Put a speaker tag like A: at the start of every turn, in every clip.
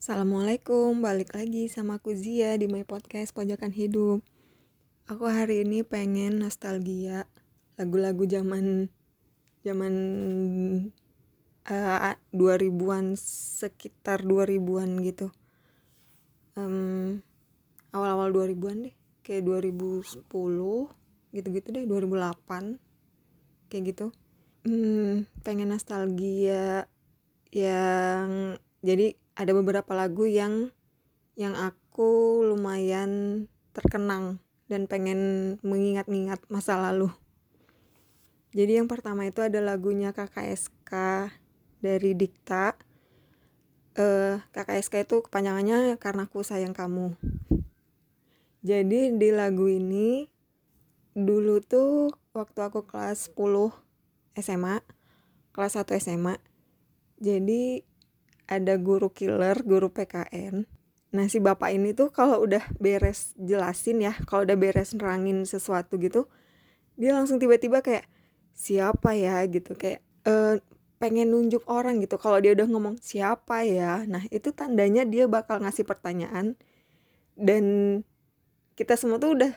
A: Assalamualaikum, balik lagi sama aku Zia di My Podcast Pojokan Hidup. Aku hari ini pengen nostalgia lagu-lagu zaman zaman uh, 2000-an sekitar 2000-an gitu. Um, awal-awal 2000-an deh, kayak 2010 gitu-gitu deh, 2008 kayak gitu. Hmm, pengen nostalgia yang jadi ada beberapa lagu yang yang aku lumayan terkenang dan pengen mengingat-ingat masa lalu. Jadi yang pertama itu ada lagunya KKSK dari Dikta. Uh, KKSK itu kepanjangannya karena aku sayang kamu. Jadi di lagu ini dulu tuh waktu aku kelas 10 SMA, kelas 1 SMA. Jadi ada guru killer, guru PKN. Nah si bapak ini tuh kalau udah beres jelasin ya, kalau udah beres nerangin sesuatu gitu, dia langsung tiba-tiba kayak siapa ya gitu, kayak e, pengen nunjuk orang gitu. Kalau dia udah ngomong siapa ya, nah itu tandanya dia bakal ngasih pertanyaan dan kita semua tuh udah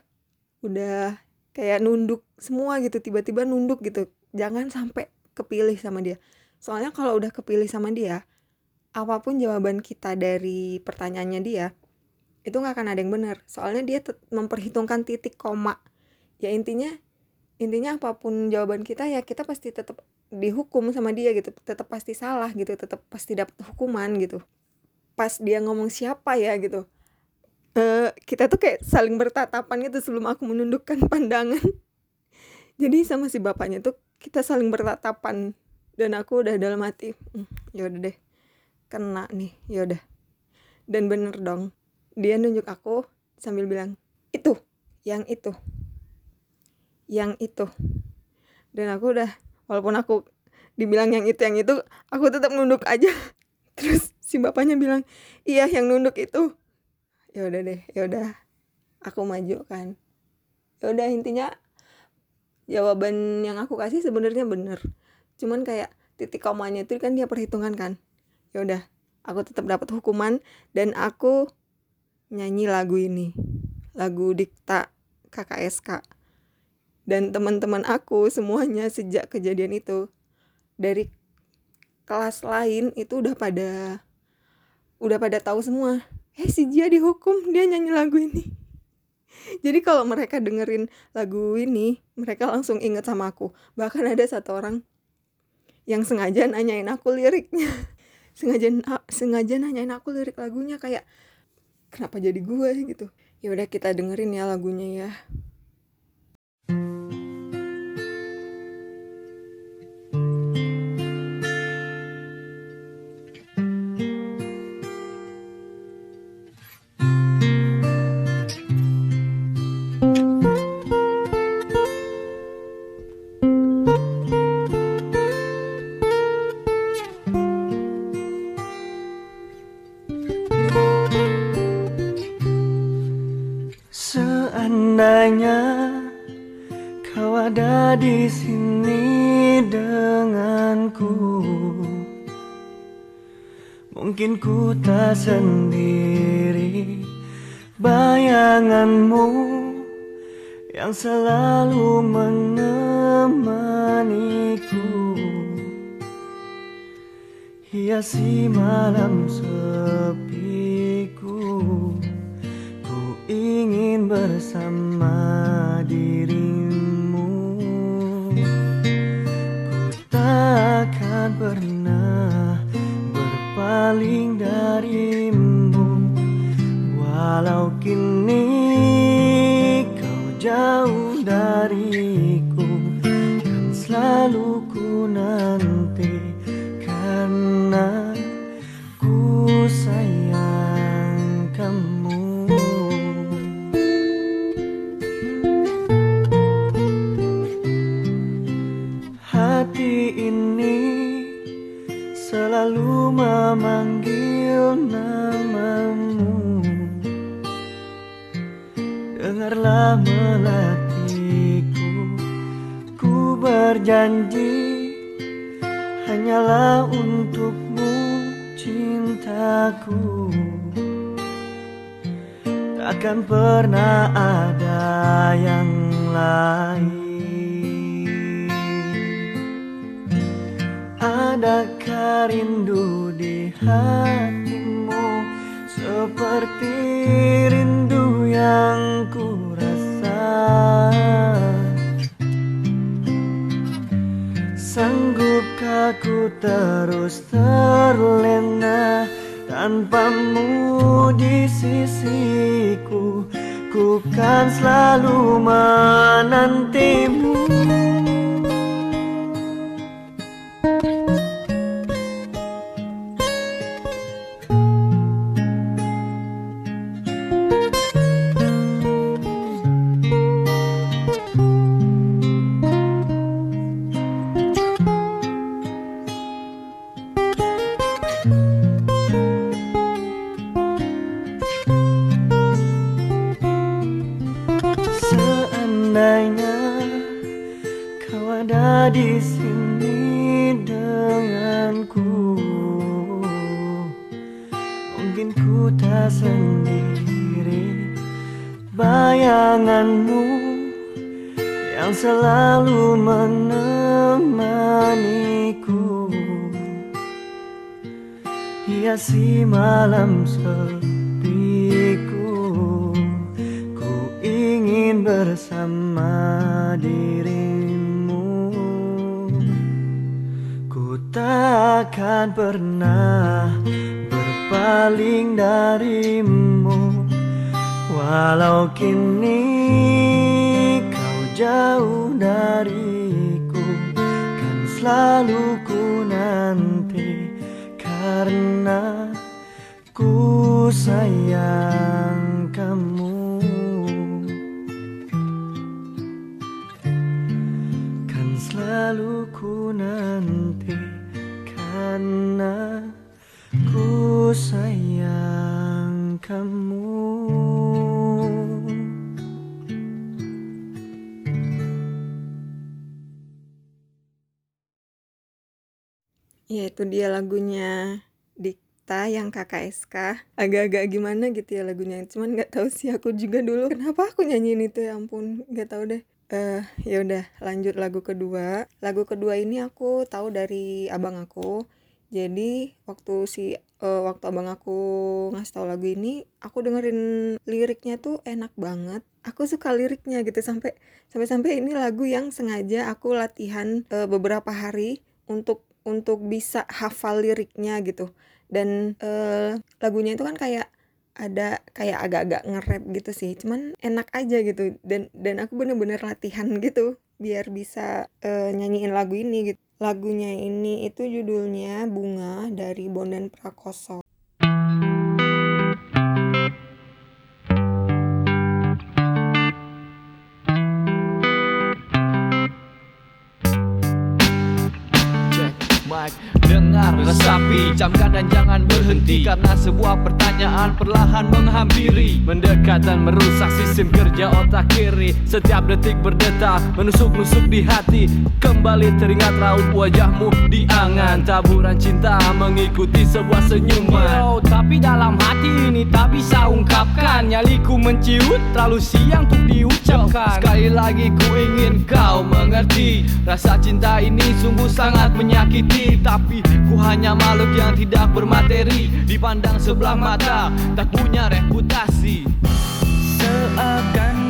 A: udah kayak nunduk semua gitu, tiba-tiba nunduk gitu. Jangan sampai kepilih sama dia. Soalnya kalau udah kepilih sama dia, apa pun jawaban kita dari pertanyaannya dia itu nggak akan ada yang benar. Soalnya dia memperhitungkan titik koma. Ya intinya intinya apa pun jawaban kita ya kita pasti tetap dihukum sama dia gitu. Tetap pasti salah gitu tetap pasti dapat hukuman gitu. Pas dia ngomong siapa ya gitu. Uh, kita tuh kayak saling bertatapan gitu sebelum aku menundukkan pandangan. Jadi sama si bapaknya tuh kita saling bertatapan. Dan aku udah dalam hati hmm, ya udah deh kena nih yaudah dan bener dong dia nunjuk aku sambil bilang itu yang itu yang itu. Dan aku udah walaupun aku dibilang yang itu yang itu aku tetap nunduk aja. Terus si bapaknya bilang iya yang nunduk itu. Ya udah deh ya udah aku maju kan. Ya udah intinya jawaban yang aku kasih sebenarnya bener. Cuman kayak titik komanya itu kan dia perhitungan kan ya udah aku tetap dapat hukuman dan aku nyanyi lagu ini lagu dikta KKSK dan teman-teman aku semuanya sejak kejadian itu dari kelas lain itu udah pada udah pada tahu semua. Eh si Jia dihukum dia nyanyi lagu ini. Jadi kalau mereka dengerin lagu ini mereka langsung inget sama aku. Bahkan ada satu orang yang sengaja nanyain aku liriknya sengaja sengaja nanyain aku lirik lagunya kayak kenapa jadi gue gitu. Ya udah kita dengerin ya lagunya ya
B: see cantemos berpaling darimu. Walau kini kau jauh dariku
C: Kan selalu ku nanti Karena ku sayang
A: Ya itu dia lagunya Dikta yang KKSK agak-agak gimana gitu ya lagunya. Cuman nggak tahu sih aku juga dulu kenapa aku nyanyiin itu ya ampun. Nggak tahu deh. Eh ya udah lanjut lagu kedua. Lagu kedua ini aku tahu dari abang aku. Jadi waktu si eh, waktu abang aku ngasih tahu lagu ini aku dengerin liriknya tuh enak banget. Aku suka liriknya gitu. Sampai sampai sampai ini lagu yang sengaja aku latihan eh, beberapa hari untuk untuk bisa hafal liriknya gitu. Dan eh, lagunya itu kan kayak ada kayak agak-agak nge-rap gitu sih. Cuman enak aja gitu. Dan dan aku bener-bener latihan gitu biar bisa eh, nyanyiin lagu ini gitu. Lagunya ini itu judulnya Bunga dari Bondan Prakoso
D: Resapi Camkan dan jangan berhenti Karena sebuah pertanyaan perlahan menghampiri. Mendekat dan merusak sistem kerja otak kiri. Setiap detik berdetak Menusuk-nusuk di hati. Kembali teringat raut wajahmu di angan. Taburan cinta mengikuti sebuah senyuman. Yo, Tapi dalam hati ini tak bisa ungkapkan. Nyaliku menciut terlalu siang untuk diucapkan. Sekali lagi ku ingin kau mengerti Rasa cinta ini sungguh sangat menyakiti. Tapi ku hanya makhluk yang tidak bermateri Dipandang sebelah mata tak punya reputasi.
C: Seakan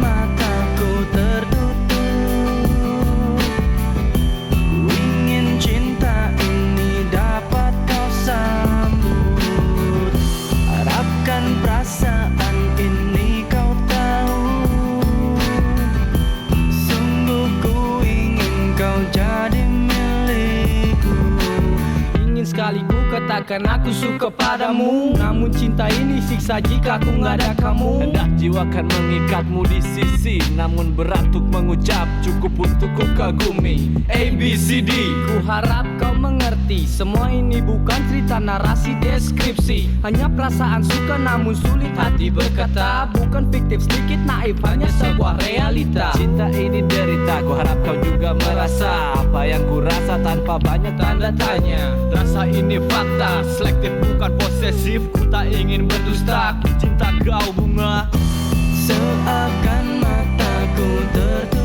D: katakan aku suka padamu. Namun cinta ini siksa jika aku nggak ada kamu. Hendak jiwa kan mengikatmu di sisi. Namun berat untuk mengucap. Cukup untuk ku kagumi. A, B, C, D. Ku harap kau mengerti. Semua ini bukan cerita narasi deskripsi. Hanya perasaan suka namun sulit hati berkata. Bukan fiktif sedikit naif hanya sebuah realita. Cinta ini derita. Ku harap kau juga merasa Apa yang ku rasa tanpa banyak tanda tanya. Rasa ini fakta cinta Selektif bukan posesif. Ku tak ingin berdusta Ku cinta kau bunga.
C: Seakan mataku tertutup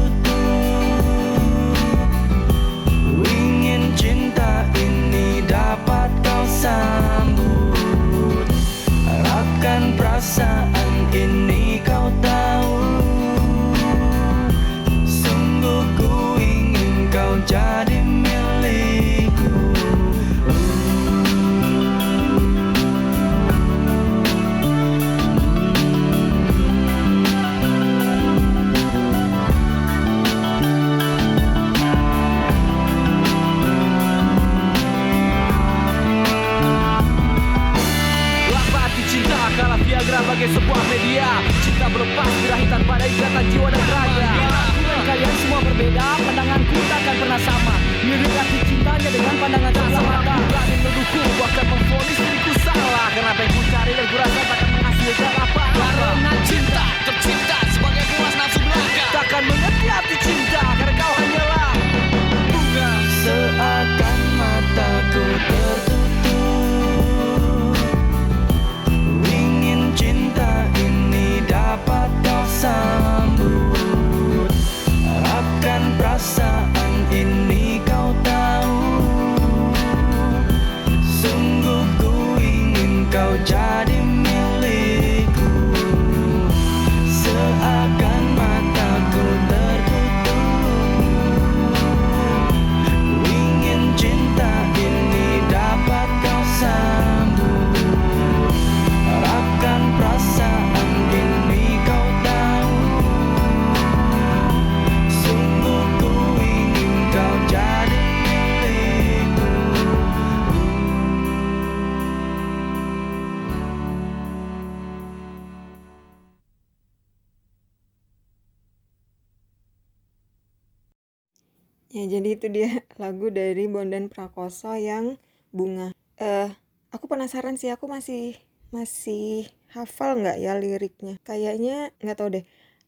A: itu dia lagu dari Bondan Prakoso yang Bunga. Eh, aku penasaran sih, aku masih masih hafal nggak ya liriknya? Kayaknya nggak tahu deh.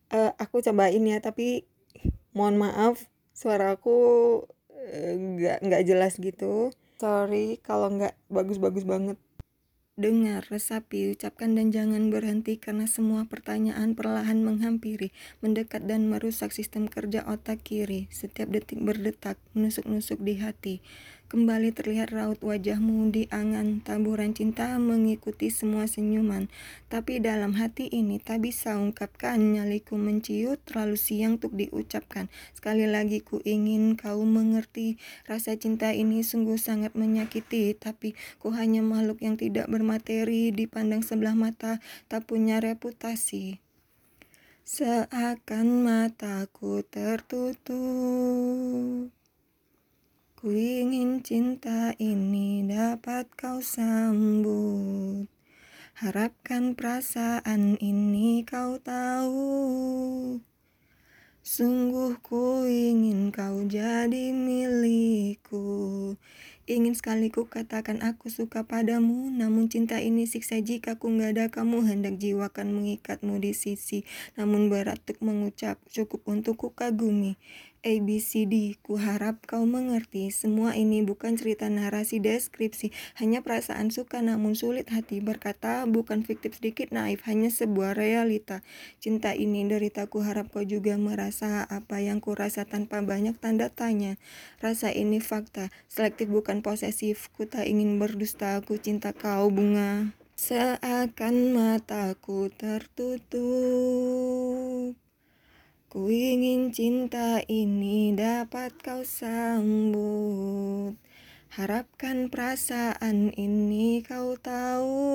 A: Eh, aku cobain ya, tapi mohon maaf suara aku eh, nggak nggak jelas gitu. Sorry kalau nggak bagus-bagus banget. Dengar, resapi, ucapkan dan jangan berhenti karena semua pertanyaan perlahan menghampiri, mendekat dan merusak sistem kerja otak kiri. Setiap detik berdetak, menusuk-nusuk di hati. Kembali terlihat raut wajahmu di angan, taburan cinta mengikuti semua senyuman. Tapi dalam hati ini tak bisa ungkapkan, nyaliku menciut, terlalu siang untuk diucapkan. Sekali lagi ku ingin kau mengerti, rasa cinta ini sungguh sangat menyakiti. Tapi ku hanya makhluk yang tidak bermateri, dipandang sebelah mata, tak punya reputasi. Seakan mataku tertutup. Ku ingin cinta ini dapat kau sambut. Harapkan perasaan ini kau tahu. Sungguh ku ingin kau jadi milikku. Ingin sekali ku katakan aku suka padamu Namun cinta ini siksa jika ku nggak ada kamu Hendak jiwakan mengikatmu di sisi Namun berat untuk mengucap cukup untuk ku kagumi ABCD, ku harap kau mengerti. Semua ini bukan cerita narasi deskripsi. Hanya perasaan suka namun sulit hati. Berkata Bukan fiktif sedikit naif, hanya sebuah realita. Cinta ini derita ku harap kau juga merasa Apa yang ku rasa tanpa banyak tanda tanya. Rasa ini fakta, selektif bukan posesif. Ku tak ingin berdusta, ku cinta kau bunga Seakan mataku tertutup Ku ingin cinta ini dapat kau sambut. Harapkan perasaan ini kau tahu.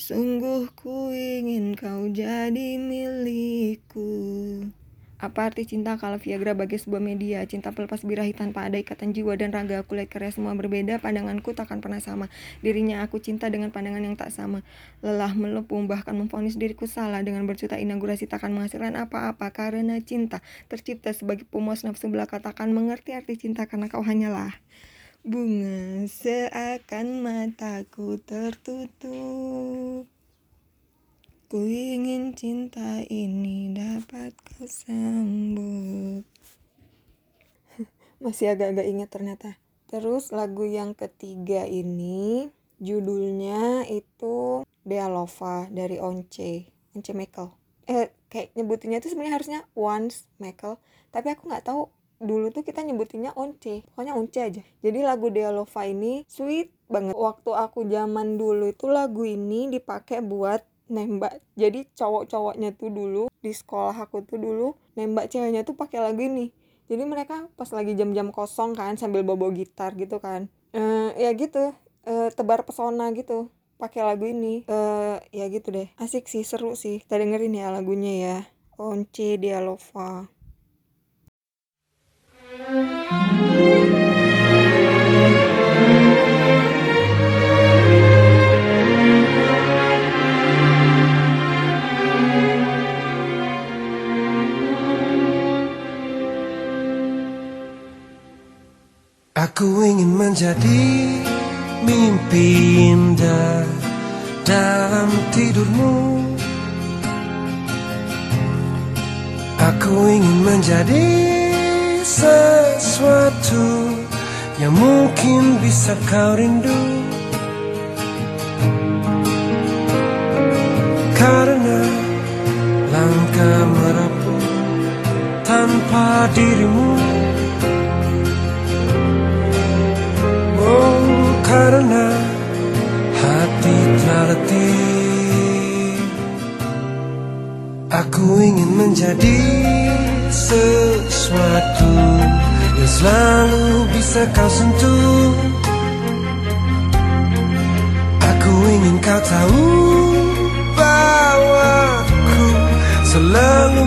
A: Sungguh ku ingin kau jadi milikku apa arti cinta kalau Viagra bagi sebuah media? Cinta pelepas birahi tanpa ada ikatan jiwa dan raga. Aku lihat karya semua berbeda, pandanganku takkan pernah sama. Dirinya aku cinta dengan pandangan yang tak sama. Lelah melepung, bahkan memfonis diriku salah. Dengan berjuta inaugurasi takkan menghasilkan apa-apa. Karena cinta tercipta sebagai pemuas nafsu belaka. Takkan mengerti arti cinta karena kau hanyalah bunga seakan mataku tertutup. Ku ingin cinta ini dapat kau sambut. Masih agak-agak ingat ternyata. Terus lagu yang ketiga ini judulnya itu Dealova dari Once, Once Mekel. Eh kayak nyebutinnya tuh sebenarnya harusnya Once Mekel, tapi aku nggak tahu dulu tuh kita nyebutinnya Once, pokoknya Once aja. Jadi lagu Dealova ini sweet banget. Waktu aku zaman dulu itu lagu ini dipakai buat nembak. Jadi cowok-cowoknya tuh dulu di sekolah aku tuh dulu nembak ceweknya tuh pakai lagu ini. Jadi mereka pas lagi jam-jam kosong kan sambil bobo gitar gitu kan. Eh ya gitu eh, tebar pesona gitu pakai lagu ini. Eh ya gitu deh. Asik sih seru sih. Kita dengerin ya lagunya ya. Once Dialova
E: Aku ingin menjadi mimpi indah dalam tidurmu. Aku ingin menjadi sesuatu yang mungkin bisa kau rindu. Karena langkah merapuh tanpa dirimu karena hati telah letih. Aku ingin menjadi sesuatu Yang selalu bisa kau sentuh. Aku ingin kau tahu bahwa aku selalu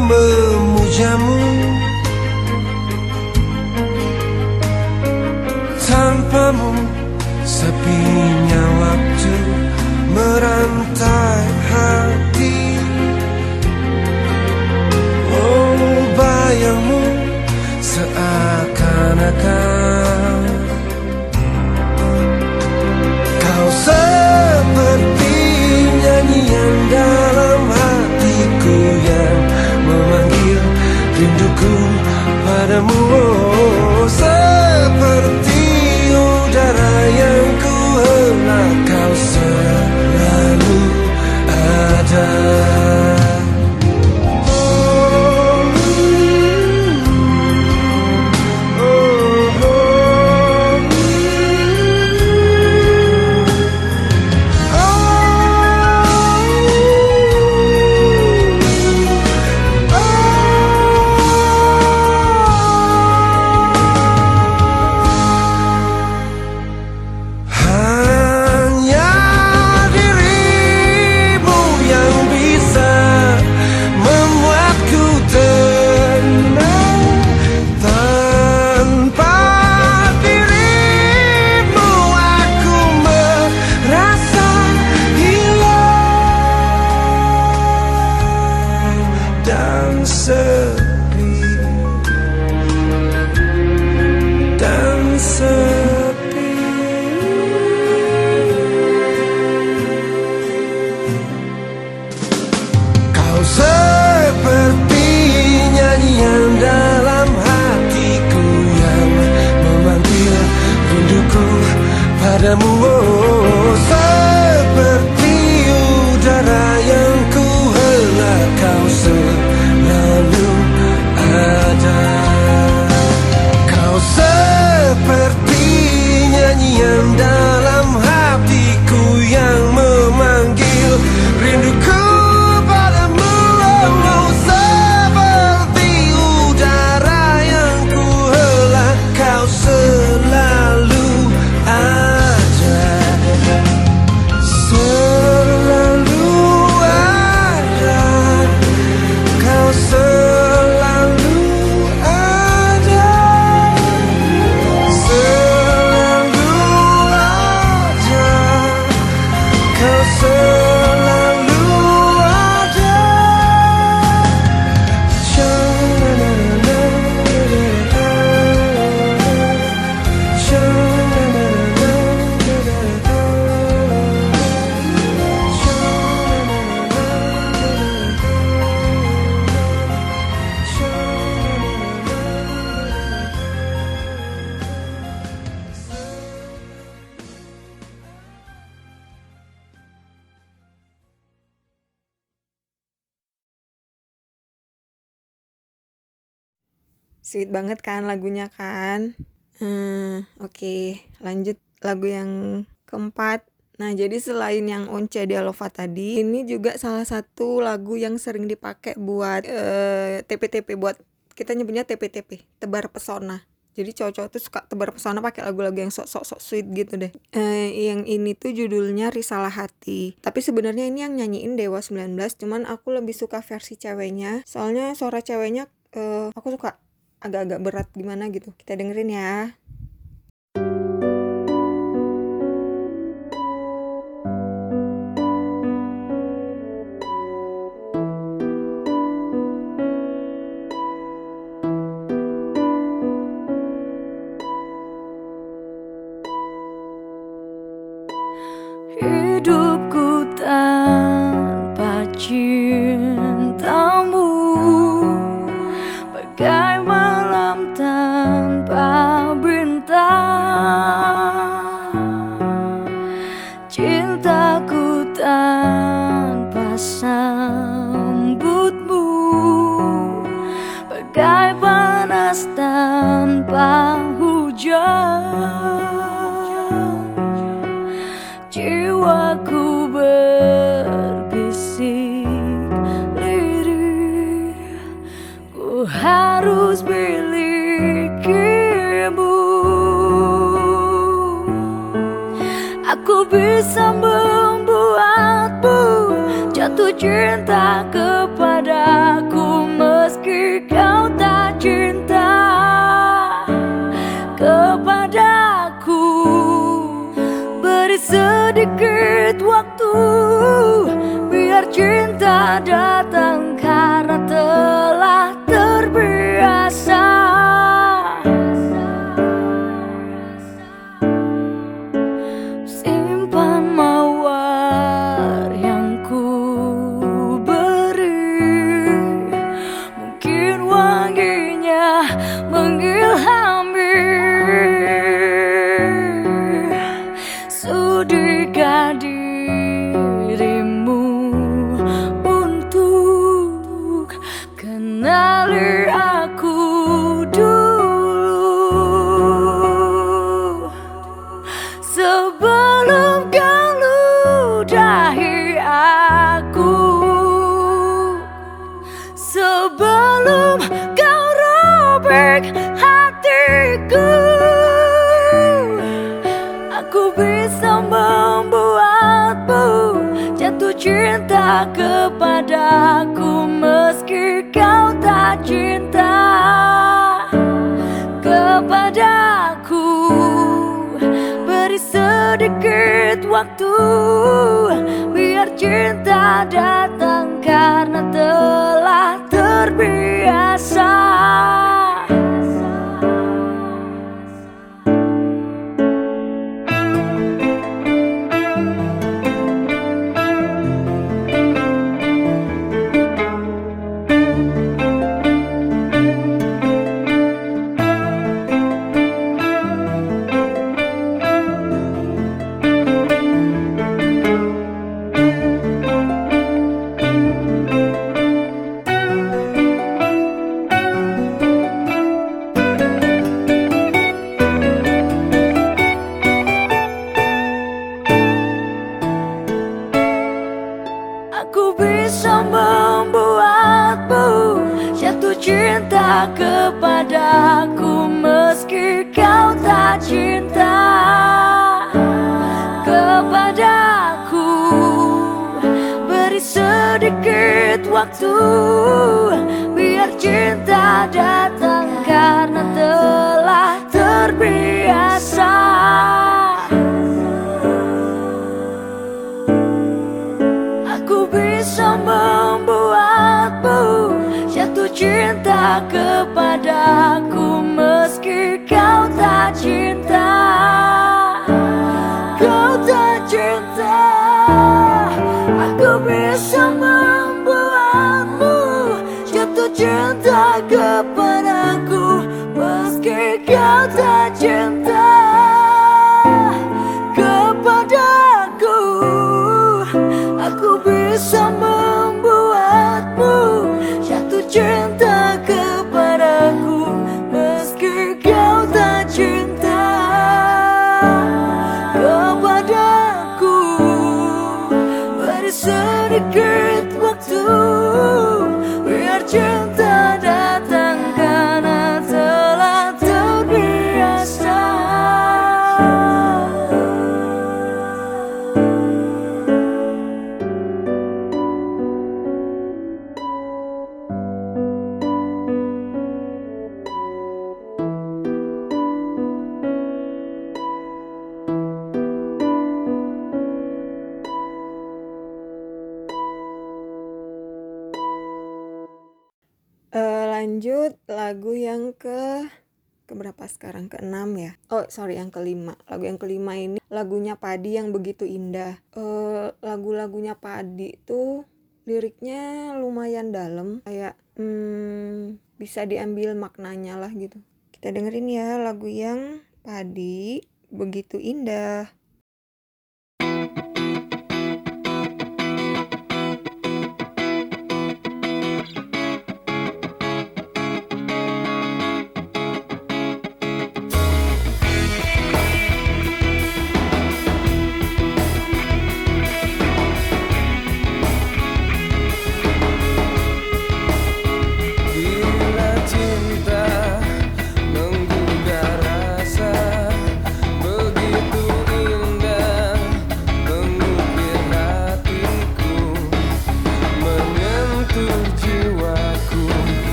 A: banget kan lagunya kan hmm, oke lanjut lagu yang keempat Nah, jadi selain yang Once Dialova tadi, ini juga salah satu lagu yang sering dipakai buat eh, TP-TP buat kita nyebutnya TP-TP, tebar pesona. Jadi cowok-cowok tuh suka tebar pesona pakai lagu-lagu yang sok-sok sok sweet gitu deh. Eh, yang ini tuh judulnya Risalah Hati. Tapi sebenarnya ini yang nyanyiin Dewa 19, cuman aku lebih suka versi ceweknya. Soalnya suara ceweknya eh, aku suka agak-agak berat gimana gitu. Kita dengerin ya.
F: Hujan. Jiwaku berbisik lirih. Ku harus milikimu Aku bisa membuatmu jatuh cinta kepadaku sedikit waktu. Biar cinta datang Duga kepadaku Meski kau tak cinta kepadaku. Beri sedikit waktu Biar cinta datang karena telah terbiasa Kau tak cinta Aku bisa membuatmu jatuh cinta kepadaku. Meski kau tak cinta kepadaku Aku bisa membuatmu jatuh cinta
A: lanjut lagu yang ke keberapa sekarang keenam ya? Oh sorry yang kelima. Lagu yang kelima ini lagunya Padi yang begitu indah. Eh lagu-lagunya Padi tuh liriknya lumayan dalam. Kayak hmm, bisa diambil maknanya lah gitu. Kita dengerin ya lagu yang Padi begitu indah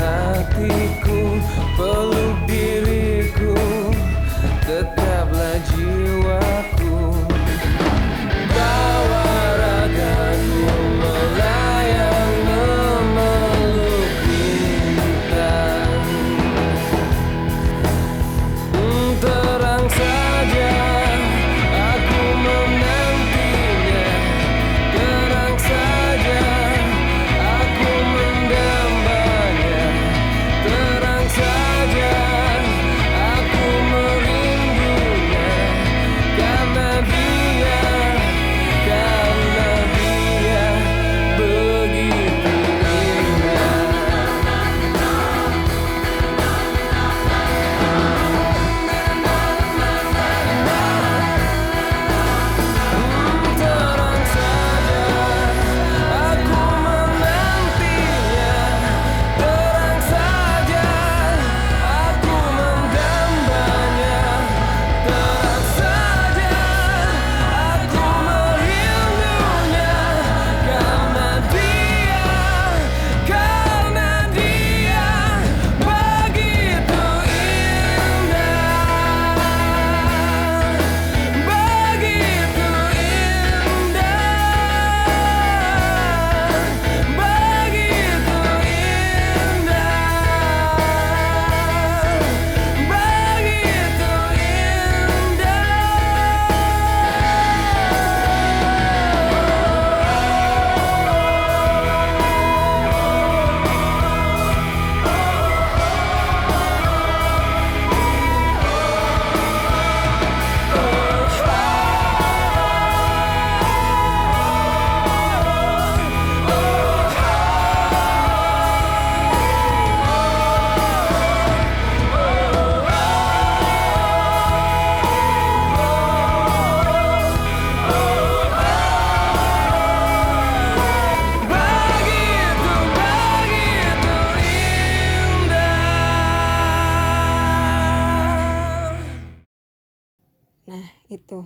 E: hatiku peluk diriku. Tetap itu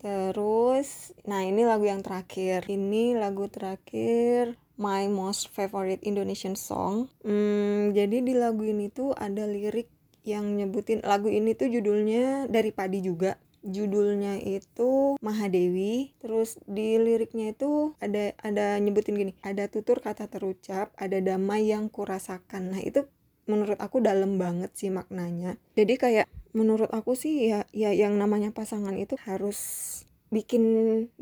E: terus
G: nah ini lagu yang terakhir. Ini lagu terakhir my most favorite Indonesian song. Hmm, jadi di lagu ini tuh ada lirik yang nyebutin lagu ini tuh judulnya dari padi juga. Judulnya itu Mahadewi. Terus di liriknya itu ada ada nyebutin gini ada tutur kata terucap ada damai yang kurasakan. Nah itu menurut aku dalam banget sih maknanya. Jadi kayak menurut aku sih ya ya yang namanya pasangan itu harus bikin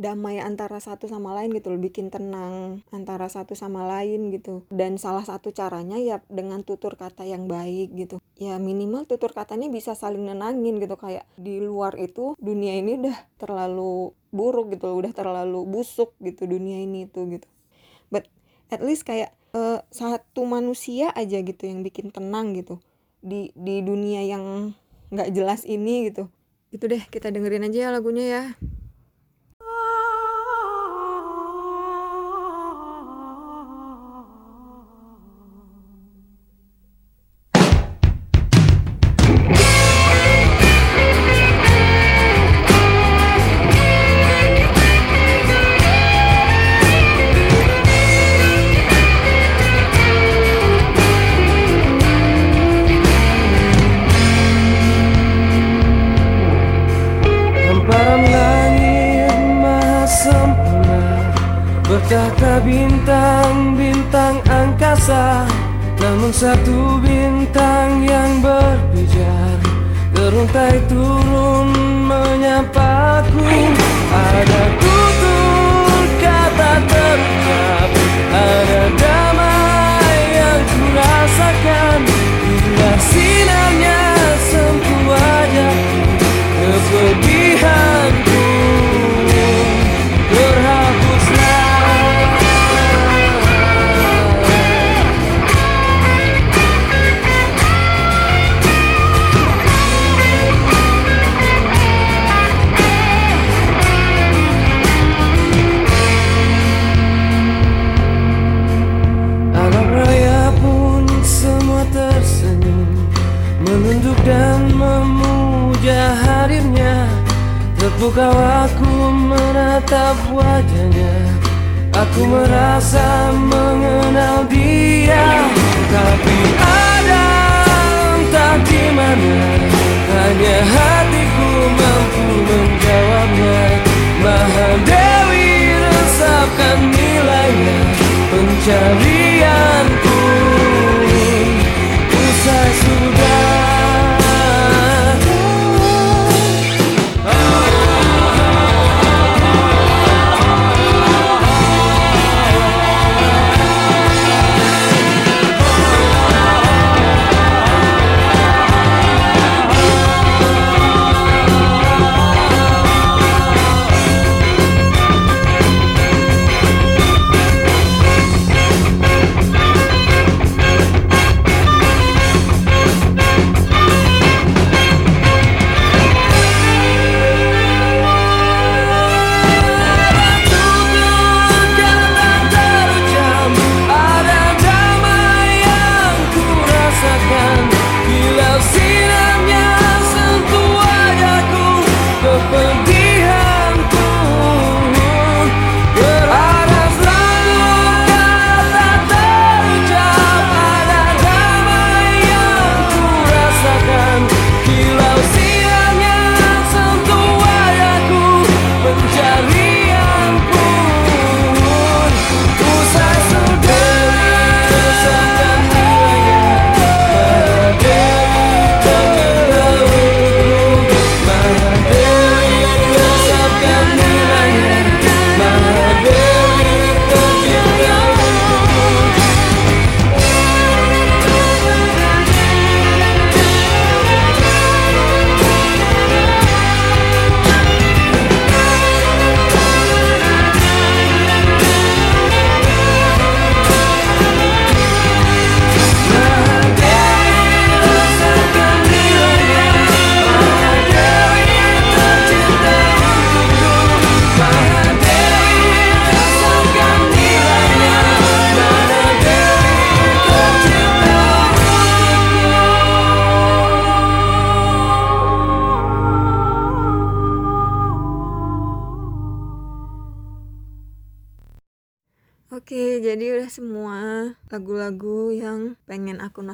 G: damai antara satu sama lain gitu loh bikin tenang antara satu sama lain gitu. Dan salah satu caranya ya dengan tutur kata yang baik gitu. Ya minimal tutur katanya bisa saling nenangin gitu kayak di luar itu dunia ini udah terlalu buruk gitu loh udah terlalu busuk gitu dunia ini itu gitu. But at least kayak eh, satu manusia aja gitu yang bikin tenang gitu. Di di dunia yang nggak jelas ini gitu. Itu deh kita dengerin aja ya lagunya ya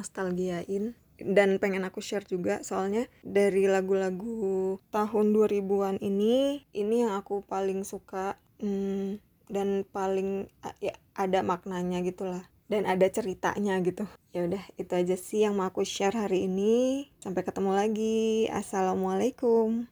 A: nostalgiain dan pengen aku share juga soalnya dari lagu-lagu tahun 2000-an ini ini yang aku paling suka hmm, dan paling a- ya ada maknanya gitulah dan ada ceritanya gitu. Ya udah, itu aja sih yang mau aku share hari ini. Sampai ketemu lagi. Assalamualaikum.